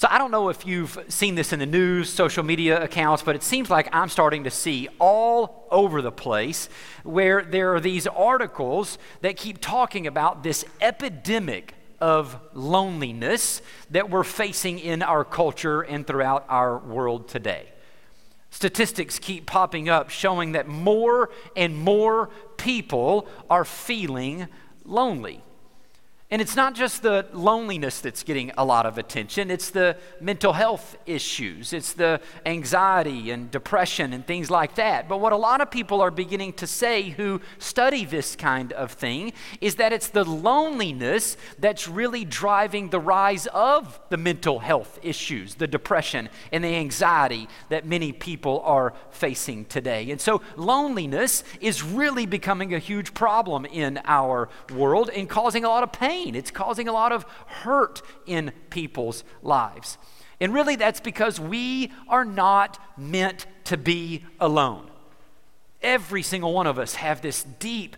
So I don't know if you've seen this in the news, social media accounts, but it seems like I'm starting to see all over the place where there are these articles that keep talking about this epidemic of loneliness that we're facing in our culture and throughout our world today. Statistics keep popping up showing that more and more people are feeling lonely. And it's not just the loneliness that's getting a lot of attention, it's the mental health issues, it's the anxiety and depression and things like that. But what a lot of people are beginning to say who study this kind of thing is that it's the loneliness that's really driving the rise of the mental health issues, the depression and the anxiety that many people are facing today. And so loneliness is really becoming a huge problem in our world and causing a lot of pain pain, it's causing a lot of hurt in people's lives. And really, that's because we are not meant to be alone. Every single one of us have this deep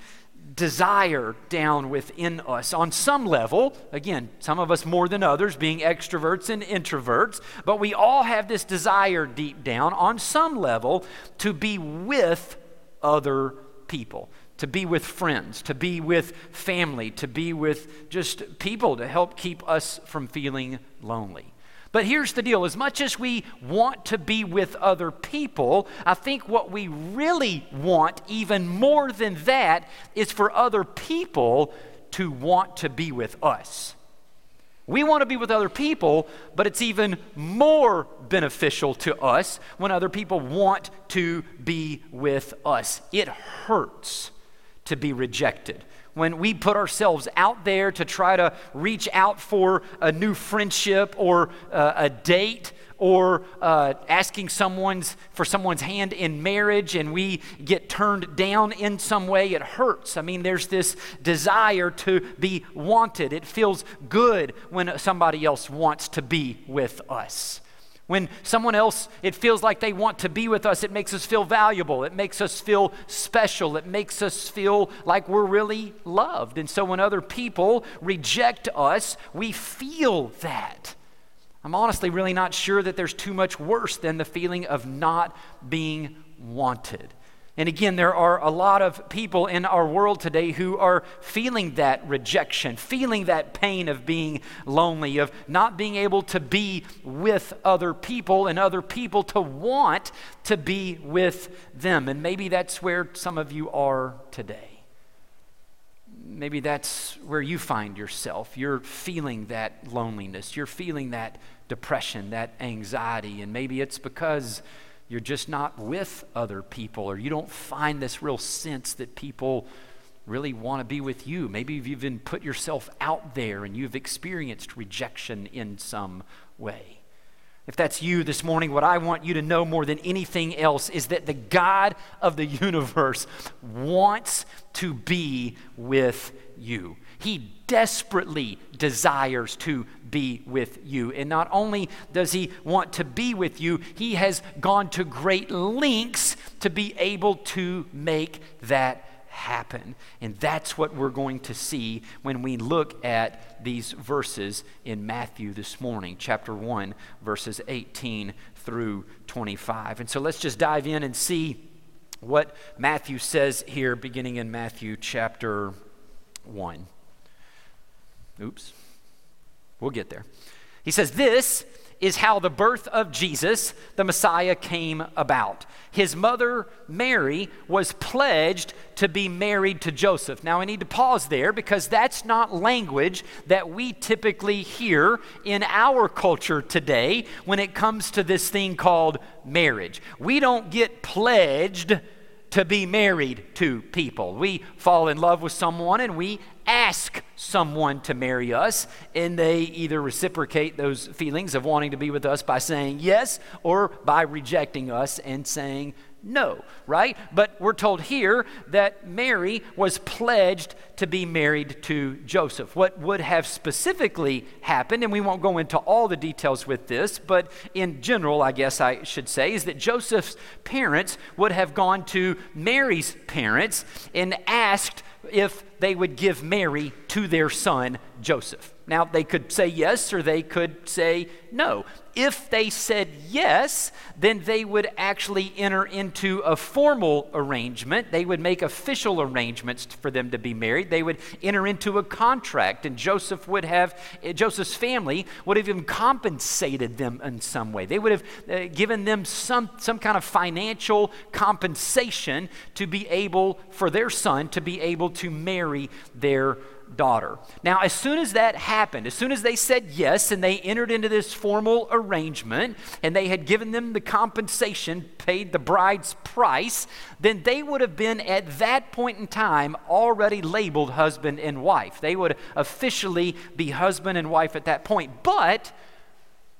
desire down within us on some level. Again, some of us more than others, being extroverts and introverts, but we all have this desire deep down on some level to be with other people to be with friends, to be with family, to be with just people to help keep us from feeling lonely. But here's the deal as much as we want to be with other people, I think what we really want, even more than that, is for other people to want to be with us. We want to be with other people, but it's even more beneficial to us when other people want to be with us. It hurts to be rejected. When we put ourselves out there to try to reach out for a new friendship or uh, a date or uh, asking someone's for someone's hand in marriage and we get turned down in some way it hurts. I mean there's this desire to be wanted. It feels good when somebody else wants to be with us when someone else, it feels like they want to be with us, it makes us feel valuable. It makes us feel special. It makes us feel like we're really loved. And so when other people reject us, we feel that. I'm honestly really not sure that there's too much worse than the feeling of not being wanted. And again, there are a lot of people in our world today who are feeling that rejection, feeling that pain of being lonely, of not being able to be with other people and other people to want to be with them. And maybe that's where some of you are today. Maybe that's where you find yourself. You're feeling that loneliness, you're feeling that depression, that anxiety, and maybe it's because you're just not with other people, or you don't find this real sense that people really want to be with you. Maybe you've even put yourself out there and you've experienced rejection in some way. If that's you this morning, what I want you to know more than anything else is that the God of the universe wants to be with you. He desperately desires to be with you. And not only does he want to be with you, he has gone to great lengths to be able to make that happen. And that's what we're going to see when we look at these verses in Matthew this morning, chapter 1, verses 18 through 25. And so let's just dive in and see what Matthew says here, beginning in Matthew chapter 1. Oops. We'll get there. He says, This is how the birth of Jesus, the Messiah, came about. His mother, Mary, was pledged to be married to Joseph. Now, I need to pause there because that's not language that we typically hear in our culture today when it comes to this thing called marriage. We don't get pledged to be married to people. We fall in love with someone and we ask someone to marry us, and they either reciprocate those feelings of wanting to be with us by saying yes or by rejecting us and saying no, right? But we're told here that Mary was pledged to be married to Joseph. What would have specifically happened, and we won't go into all the details with this, but in general, I guess I should say, is that Joseph's parents would have gone to Mary's parents and asked if they would give Mary to their son Joseph. Now, they could say yes or they could say no. If they said yes, then they would actually enter into a formal arrangement. They would make official arrangements for them to be married. They would enter into a contract, and Joseph would have, Joseph's family would have even compensated them in some way. They would have uh, given them some, some kind of financial compensation to be able, for their son, to be able to marry their daughter. Now, as soon as that happened, as soon as they said yes and they entered into this formal arrangement and they had given them the compensation, paid the bride's price, then they would have been at that point in time already labeled husband and wife. They would officially be husband and wife at that point, but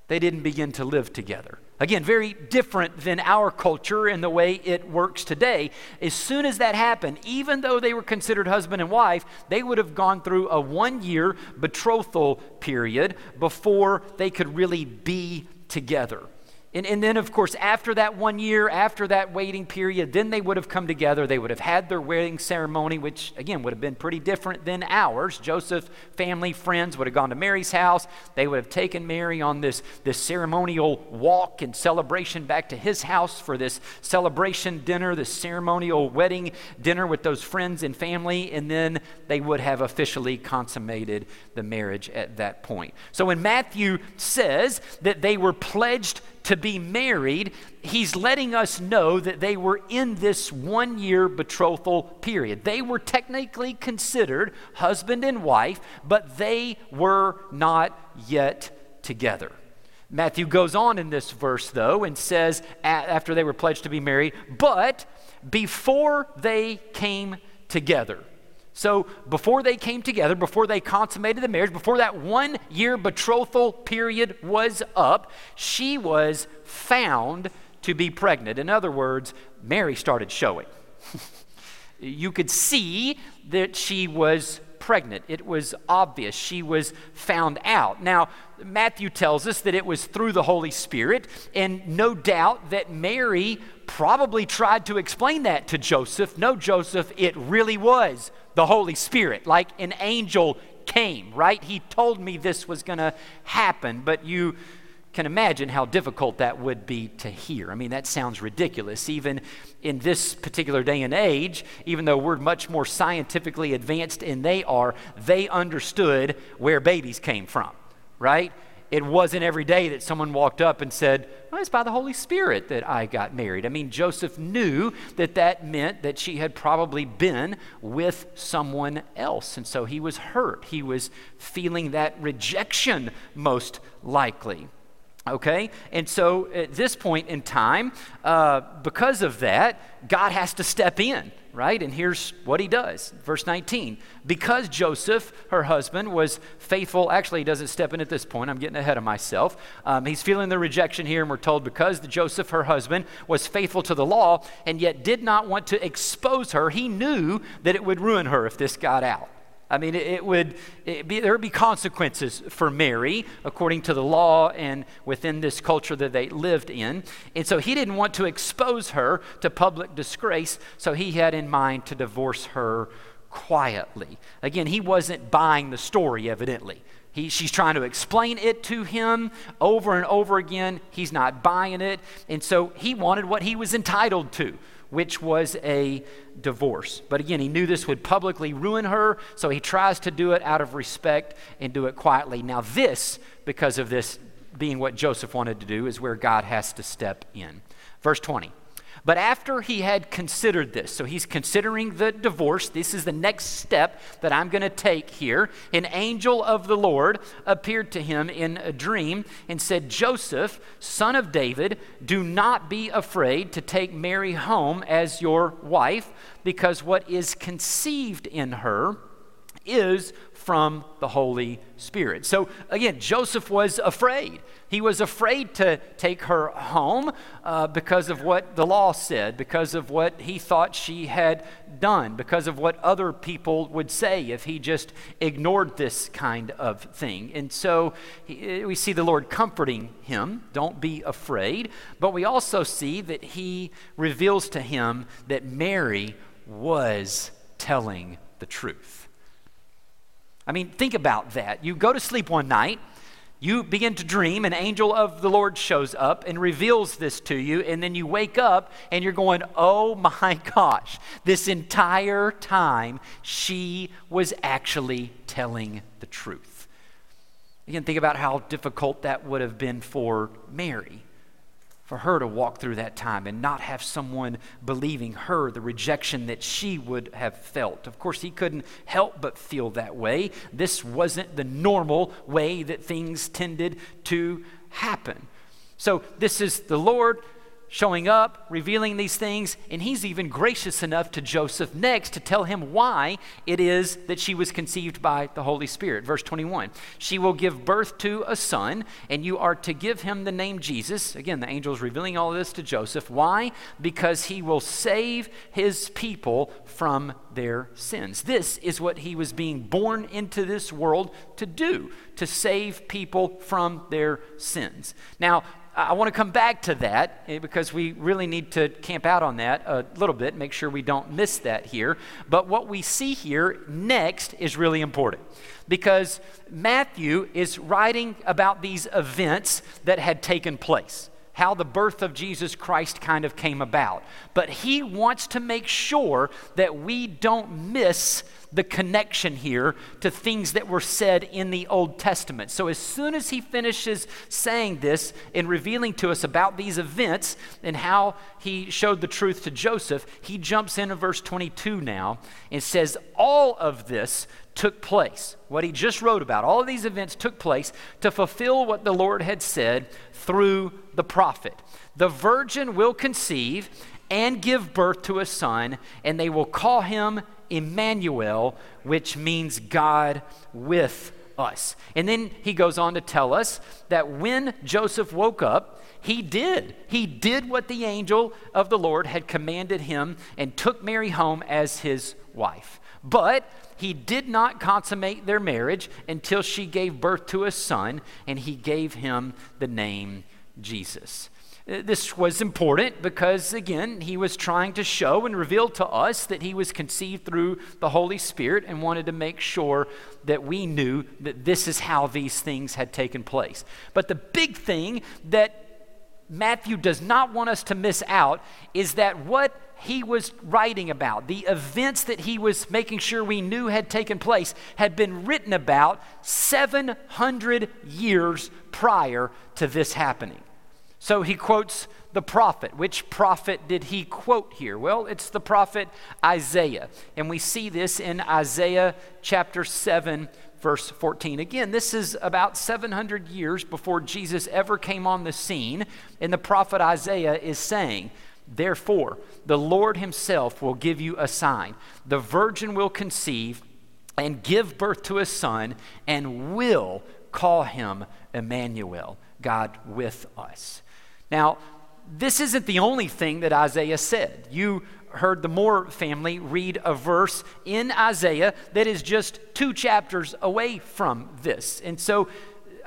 they didn't begin to live together. Again, very different than our culture and the way it works today. As soon as that happened, even though they were considered husband and wife, they would have gone through a one year betrothal period before they could really be together. And, and then, of course, after that one year, after that waiting period, then they would have come together. They would have had their wedding ceremony, which, again, would have been pretty different than ours. Joseph, family, friends would have gone to Mary's house. They would have taken Mary on this, this ceremonial walk and celebration back to his house for this celebration dinner, this ceremonial wedding dinner with those friends and family. And then they would have officially consummated the marriage at that point. So when Matthew says that they were pledged to be married, he's letting us know that they were in this one year betrothal period. They were technically considered husband and wife, but they were not yet together. Matthew goes on in this verse, though, and says, after they were pledged to be married, but before they came together. So before they came together, before they consummated the marriage, before that one year betrothal period was up, she was found to be pregnant. In other words, Mary started showing. you could see that she was pregnant. It was obvious. She was found out. Now, Matthew tells us that it was through the Holy Spirit, and no doubt that Mary probably tried to explain that to Joseph. No, Joseph, it really was the Holy Spirit, like an angel came, right? He told me this was going to happen, but you can imagine how difficult that would be to hear. I mean, that sounds ridiculous. Even in this particular day and age, even though we're much more scientifically advanced than they are, they understood where babies came from, right? It wasn't every day that someone walked up and said, well, It's by the Holy Spirit that I got married. I mean, Joseph knew that that meant that she had probably been with someone else. And so he was hurt. He was feeling that rejection, most likely. Okay? And so at this point in time, uh, because of that, God has to step in, right? And here's what he does. Verse 19. Because Joseph, her husband, was faithful, actually, he doesn't step in at this point. I'm getting ahead of myself. Um, he's feeling the rejection here, and we're told because Joseph, her husband, was faithful to the law and yet did not want to expose her, he knew that it would ruin her if this got out. I mean, it, would be, there would be consequences for Mary according to the law and within this culture that they lived in. And so he didn't want to expose her to public disgrace, so he had in mind to divorce her quietly. Again, he wasn't buying the story, evidently. He, she's trying to explain it to him over and over again. He's not buying it. And so he wanted what he was entitled to which was a divorce. But again, he knew this would publicly ruin her, so he tries to do it out of respect and do it quietly. Now, this, because of this being what Joseph wanted to do, is where God has to step in. Verse 20. But after he had considered this, so he's considering the divorce, this is the next step that I'm going to take here. An angel of the Lord appeared to him in a dream and said, Joseph, son of David, do not be afraid to take Mary home as your wife, because what is conceived in her is from the Holy Spirit. So again, Joseph was afraid. He was afraid to take her home uh, because of what the law said, because of what he thought she had done, because of what other people would say if he just ignored this kind of thing. And so he, we see the Lord comforting him, don't be afraid. But we also see that he reveals to him that Mary was telling the truth. I mean, think about that. You go to sleep one night, you begin to dream, an angel of the Lord shows up and reveals this to you, and then you wake up and you're going, oh my gosh, this entire time she was actually telling the truth. Can think about how difficult that would have been for Mary for her to walk through that time and not have someone believing her the rejection that she would have felt. Of course, he couldn't help but feel that way. This wasn't the normal way that things tended to happen. So, this is the Lord showing up, revealing these things, and he's even gracious enough to Joseph next to tell him why it is that she was conceived by the Holy Spirit. Verse 21 She will give birth to a son, and you are to give him the name Jesus. Again, the angel's revealing all of this to Joseph. Why? Because he will save his people from their sins. This is what he was being born into this world to do, to save people from their sins. Now, I want to come back to that eh, because we really need to camp out on that a little bit, make sure we don't miss that here. But what we see here next is really important because Matthew is writing about these events that had taken place how the birth of Jesus Christ kind of came about. But he wants to make sure that we don't miss the connection here to things that were said in the Old Testament. So, as soon as he finishes saying this and revealing to us about these events and how he showed the truth to Joseph, he jumps into verse 22 now and says, All of this took place. What he just wrote about, all of these events took place to fulfill what the Lord had said through the prophet. The virgin will conceive and give birth to a son, and they will call him Emmanuel, which means God with us. And then he goes on to tell us that when Joseph woke up, he did. He did what the angel of the Lord had commanded him and took Mary home as his wife. But he did not consummate their marriage until she gave birth to a son, and he gave him the name Jesus. This was important because, again, he was trying to show and reveal to us that he was conceived through the Holy Spirit and wanted to make sure that we knew that this is how these things had taken place. But the big thing that Matthew does not want us to miss out is that what he was writing about, the events that he was making sure we knew had taken place, had been written about 700 years prior to this happening. So he quotes the prophet. Which prophet did he quote here? Well, it's the prophet Isaiah. And we see this in Isaiah chapter 7, verse 14. Again, this is about 700 years before Jesus ever came on the scene. And the prophet Isaiah is saying, Therefore, the Lord himself will give you a sign. The virgin will conceive and give birth to a son and will call him Emmanuel, God with us. Now, this isn't the only thing that Isaiah said. You heard the Moore family read a verse in Isaiah that is just two chapters away from this. And so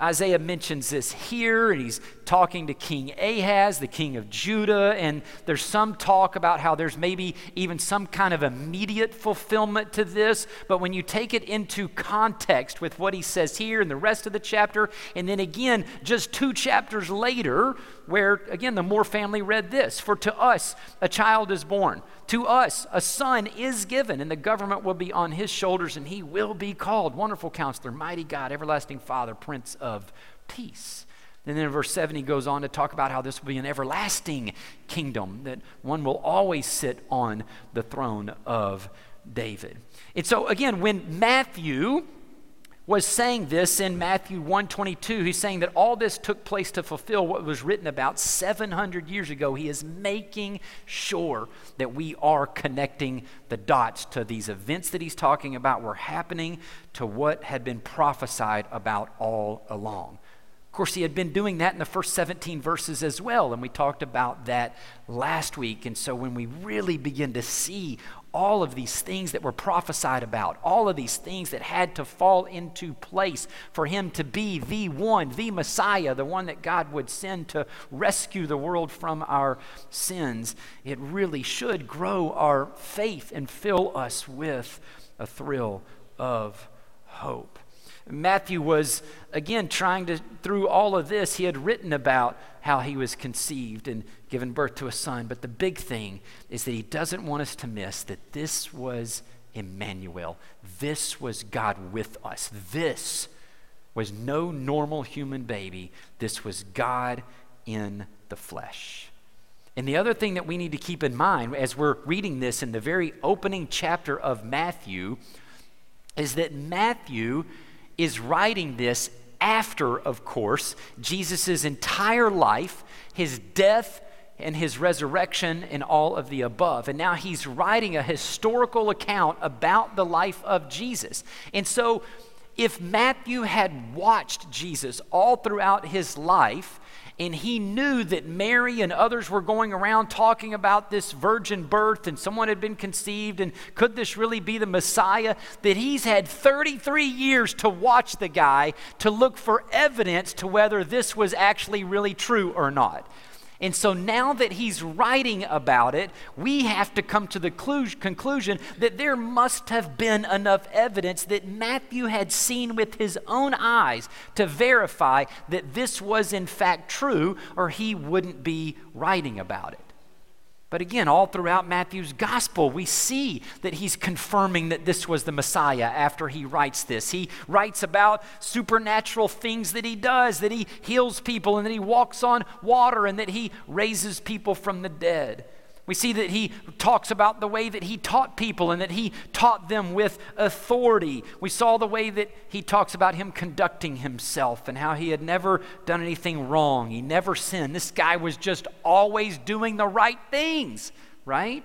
Isaiah mentions this here, and he's talking to King Ahaz, the king of Judah, and there's some talk about how there's maybe even some kind of immediate fulfillment to this. But when you take it into context with what he says here and the rest of the chapter, and then again, just two chapters later, where again the Moore family read this For to us a child is born, to us a son is given, and the government will be on his shoulders, and he will be called Wonderful Counselor, Mighty God, Everlasting Father, Prince of Peace. And then in verse 7, he goes on to talk about how this will be an everlasting kingdom, that one will always sit on the throne of David. And so, again, when Matthew was saying this in Matthew 122. He's saying that all this took place to fulfill what was written about 700 years ago. He is making sure that we are connecting the dots to these events that he's talking about were happening to what had been prophesied about all along. Of course, he had been doing that in the first 17 verses as well, and we talked about that last week. And so when we really begin to see all of these things that were prophesied about, all of these things that had to fall into place for him to be the one, the Messiah, the one that God would send to rescue the world from our sins, it really should grow our faith and fill us with a thrill of hope. Matthew was, again, trying to, through all of this, he had written about how he was conceived and given birth to a son. But the big thing is that he doesn't want us to miss that this was Emmanuel. This was God with us. This was no normal human baby. This was God in the flesh. And the other thing that we need to keep in mind as we're reading this in the very opening chapter of Matthew is that Matthew is writing this after, of course, Jesus' entire life, his death, and his resurrection, and all of the above. And now he's writing a historical account about the life of Jesus. And so, if Matthew had watched Jesus all throughout his life, and he knew that Mary and others were going around talking about this virgin birth and someone had been conceived and could this really be the Messiah? That he's had 33 years to watch the guy to look for evidence to whether this was actually really true or not. And so now that he's writing about it, we have to come to the conclusion that there must have been enough evidence that Matthew had seen with his own eyes to verify that this was in fact true, or he wouldn't be writing about it. But again, all throughout Matthew's gospel, we see that he's confirming that this was the Messiah after he writes this. He writes about supernatural things that he does, that he heals people, and that he walks on water, and that he raises people from the dead. We see that he talks about the way that he taught people and that he taught them with authority. We saw the way that he talks about him conducting himself and how he had never done anything wrong. He never sinned. This guy was just always doing the right things, right?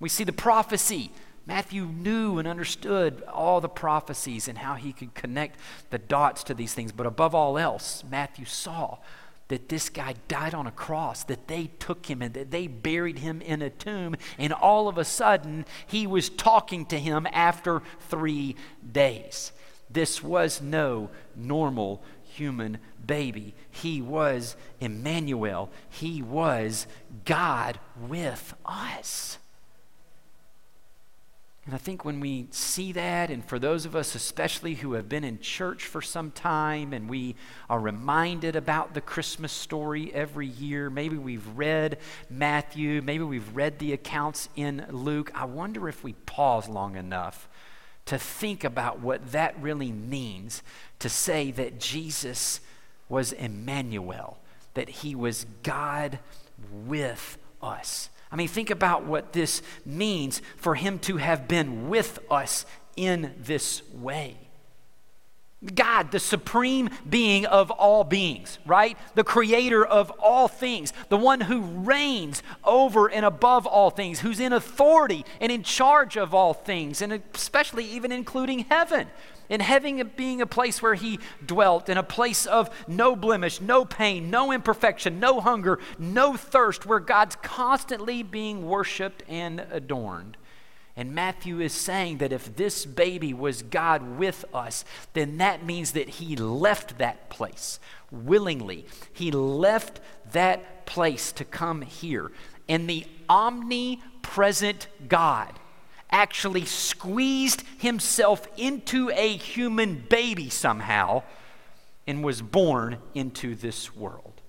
We see the prophecy. Matthew knew and understood all the prophecies and how he could connect the dots to these things. But above all else, Matthew saw that this guy died on a cross, that they took him and that they buried him in a tomb, and all of a sudden he was talking to him after three days. This was no normal human baby. He was Emmanuel, he was God with us. And I think when we see that, and for those of us especially who have been in church for some time and we are reminded about the Christmas story every year, maybe we've read Matthew, maybe we've read the accounts in Luke, I wonder if we pause long enough to think about what that really means to say that Jesus was Emmanuel, that he was God with us. I mean, think about what this means for him to have been with us in this way. God, the supreme being of all beings, right? The creator of all things, the one who reigns over and above all things, who's in authority and in charge of all things, and especially even including heaven in heaven being a place where he dwelt, in a place of no blemish, no pain, no imperfection, no hunger, no thirst, where God's constantly being worshiped and adorned. And Matthew is saying that if this baby was God with us, then that means that he left that place willingly. He left that place to come here. And the omnipresent God actually squeezed himself into a human baby somehow and was born into this world.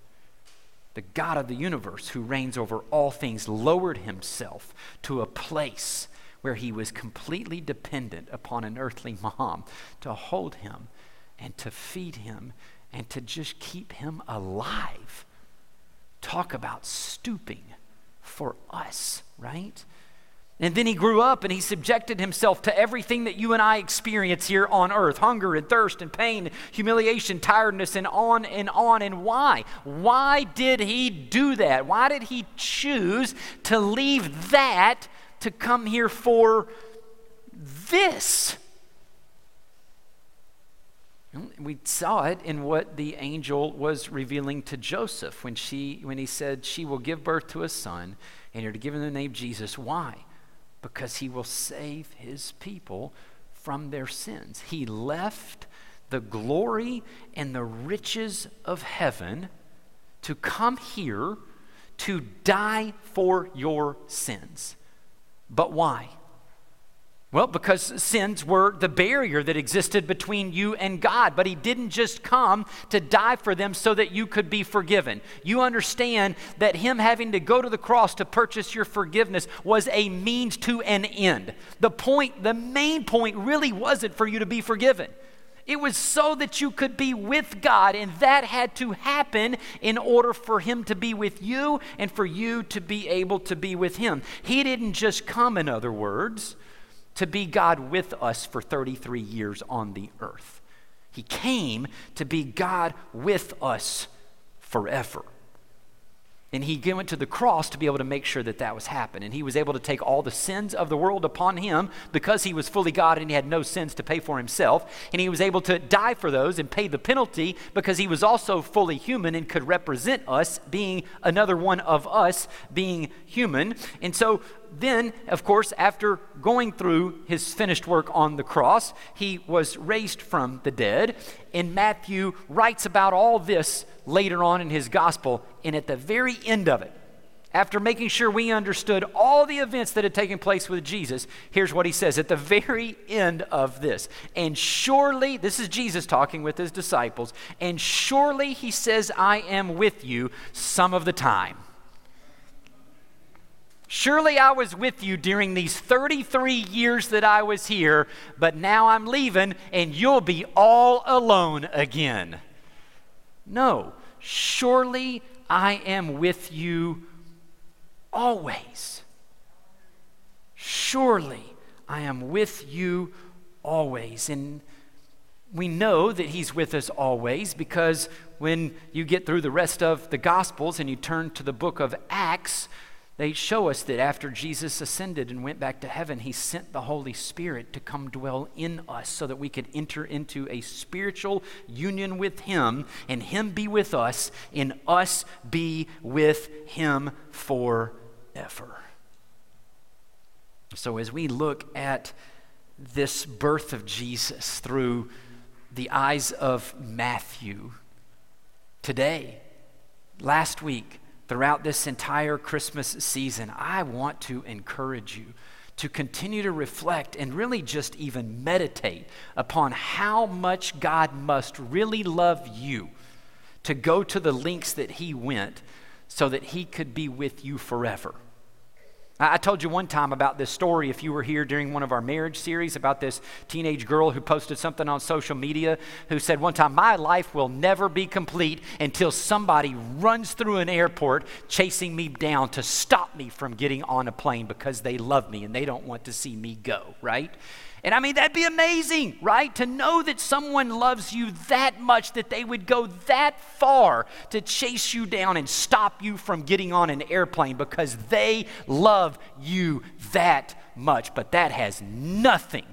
The God of the universe, who reigns over all things, lowered himself to a place where he was completely dependent upon an earthly mom to hold him and to feed him and to just keep him alive. Talk about stooping for us, right? And then he grew up and he subjected himself to everything that you and I experience here on earth hunger and thirst and pain, humiliation, tiredness, and on and on. And why? Why did he do that? Why did he choose to leave that to come here for this? We saw it in what the angel was revealing to Joseph when, she, when he said, She will give birth to a son, and you're to give him the name Jesus. Why? Because he will save his people from their sins. He left the glory and the riches of heaven to come here to die for your sins. But why? Well, because sins were the barrier that existed between you and God, but He didn't just come to die for them so that you could be forgiven. You understand that Him having to go to the cross to purchase your forgiveness was a means to an end. The point, the main point, really wasn't for you to be forgiven. It was so that you could be with God, and that had to happen in order for Him to be with you and for you to be able to be with Him. He didn't just come, in other words, to be God with us for 33 years on the earth. He came to be God with us forever. And he went to the cross to be able to make sure that that was happening. And he was able to take all the sins of the world upon him because he was fully God and he had no sins to pay for himself. And he was able to die for those and pay the penalty because he was also fully human and could represent us, being another one of us being human. And so then, of course, after going through his finished work on the cross, he was raised from the dead. And Matthew writes about all this later on in his gospel. And at the very end of it, after making sure we understood all the events that had taken place with Jesus, here's what he says at the very end of this. And surely, this is Jesus talking with his disciples, and surely he says, I am with you some of the time Surely I was with you during these 33 years that I was here, but now I'm leaving and you'll be all alone again. No, surely I am with you always. Surely I am with you always. And we know that He's with us always because when you get through the rest of the Gospels and you turn to the book of Acts, they show us that after Jesus ascended and went back to heaven, he sent the Holy Spirit to come dwell in us so that we could enter into a spiritual union with him and him be with us and us be with him forever. So, as we look at this birth of Jesus through the eyes of Matthew today, last week, throughout this entire Christmas season, I want to encourage you to continue to reflect and really just even meditate upon how much God must really love you to go to the lengths that He went so that He could be with you forever. I told you one time about this story, if you were here during one of our marriage series, about this teenage girl who posted something on social media who said one time, My life will never be complete until somebody runs through an airport chasing me down to stop me from getting on a plane because they love me and they don't want to see me go, right? And I mean, that'd be amazing, right? To know that someone loves you that much that they would go that far to chase you down and stop you from getting on an airplane because they love you that much. But that has nothing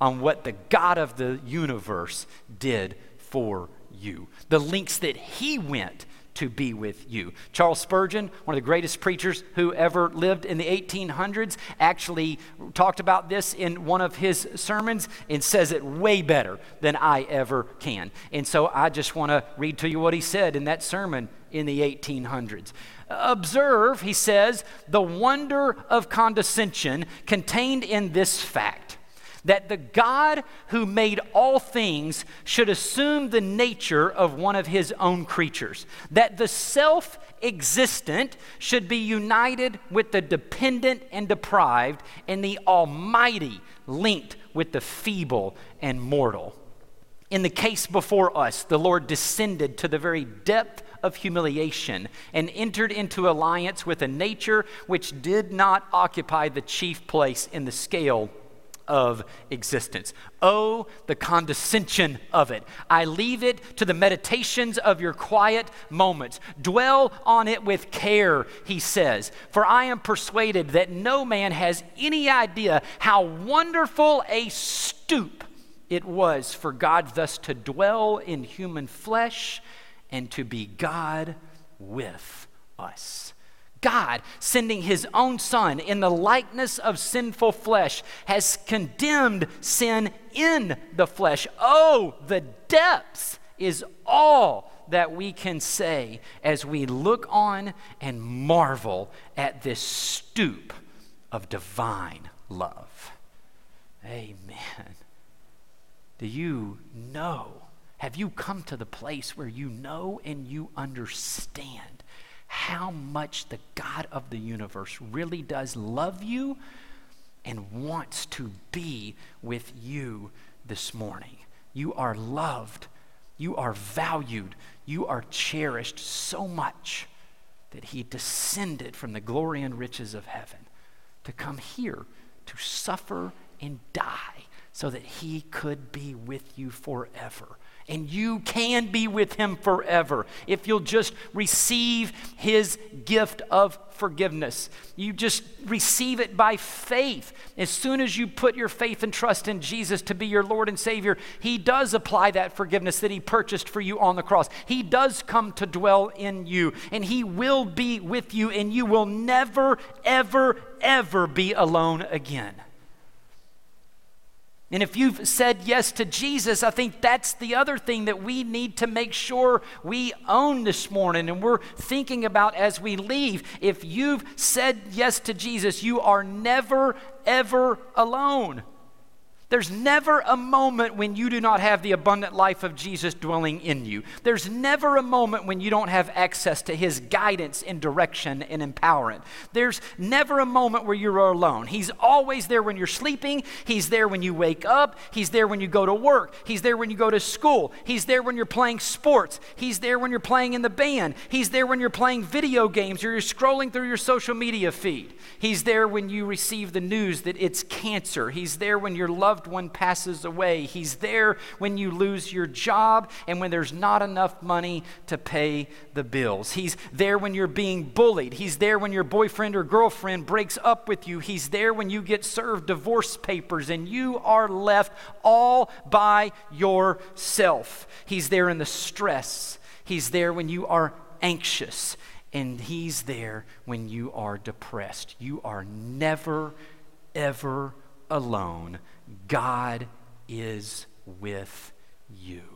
on what the God of the universe did for you. The links that He went to be with you. Charles Spurgeon, one of the greatest preachers who ever lived in the 1800s, actually talked about this in one of his sermons and says it way better than I ever can. And so I just want to read to you what he said in that sermon in the 1800s. Observe, he says, the wonder of condescension contained in this fact that the God who made all things should assume the nature of one of his own creatures, that the self existent should be united with the dependent and deprived, and the almighty linked with the feeble and mortal. In the case before us, the Lord descended to the very depth of humiliation and entered into alliance with a nature which did not occupy the chief place in the scale of existence. Oh, the condescension of it. I leave it to the meditations of your quiet moments. Dwell on it with care, he says, for I am persuaded that no man has any idea how wonderful a stoop it was for God thus to dwell in human flesh and to be God with us. God, sending his own Son in the likeness of sinful flesh, has condemned sin in the flesh. Oh, the depths is all that we can say as we look on and marvel at this stoop of divine love. Amen. Do you know? Have you come to the place where you know and you understand how much the God of the universe really does love you and wants to be with you this morning? You are loved, you are valued, you are cherished so much that He descended from the glory and riches of heaven to come here to suffer and die so that he could be with you forever. And you can be with him forever if you'll just receive his gift of forgiveness. You just receive it by faith. As soon as you put your faith and trust in Jesus to be your Lord and Savior, he does apply that forgiveness that he purchased for you on the cross. He does come to dwell in you, and he will be with you, and you will never, ever, ever be alone again. And if you've said yes to Jesus, I think that's the other thing that we need to make sure we own this morning and we're thinking about as we leave. If you've said yes to Jesus, you are never, ever alone. There's never a moment when you do not have the abundant life of Jesus dwelling in you. There's never a moment when you don't have access to his guidance and direction and empowerment. There's never a moment where you're alone. He's always there when you're sleeping. He's there when you wake up. He's there when you go to work. He's there when you go to school. He's there when you're playing sports. He's there when you're playing in the band. He's there when you're playing video games or you're scrolling through your social media feed. He's there when you receive the news that it's cancer. He's there when you're your loved one passes away. He's there when you lose your job and when there's not enough money to pay the bills. He's there when you're being bullied. He's there when your boyfriend or girlfriend breaks up with you. He's there when you get served divorce papers and you are left all by yourself. He's there in the stress. He's there when you are anxious and He's there when you are depressed. You are never, ever alone. God is with you.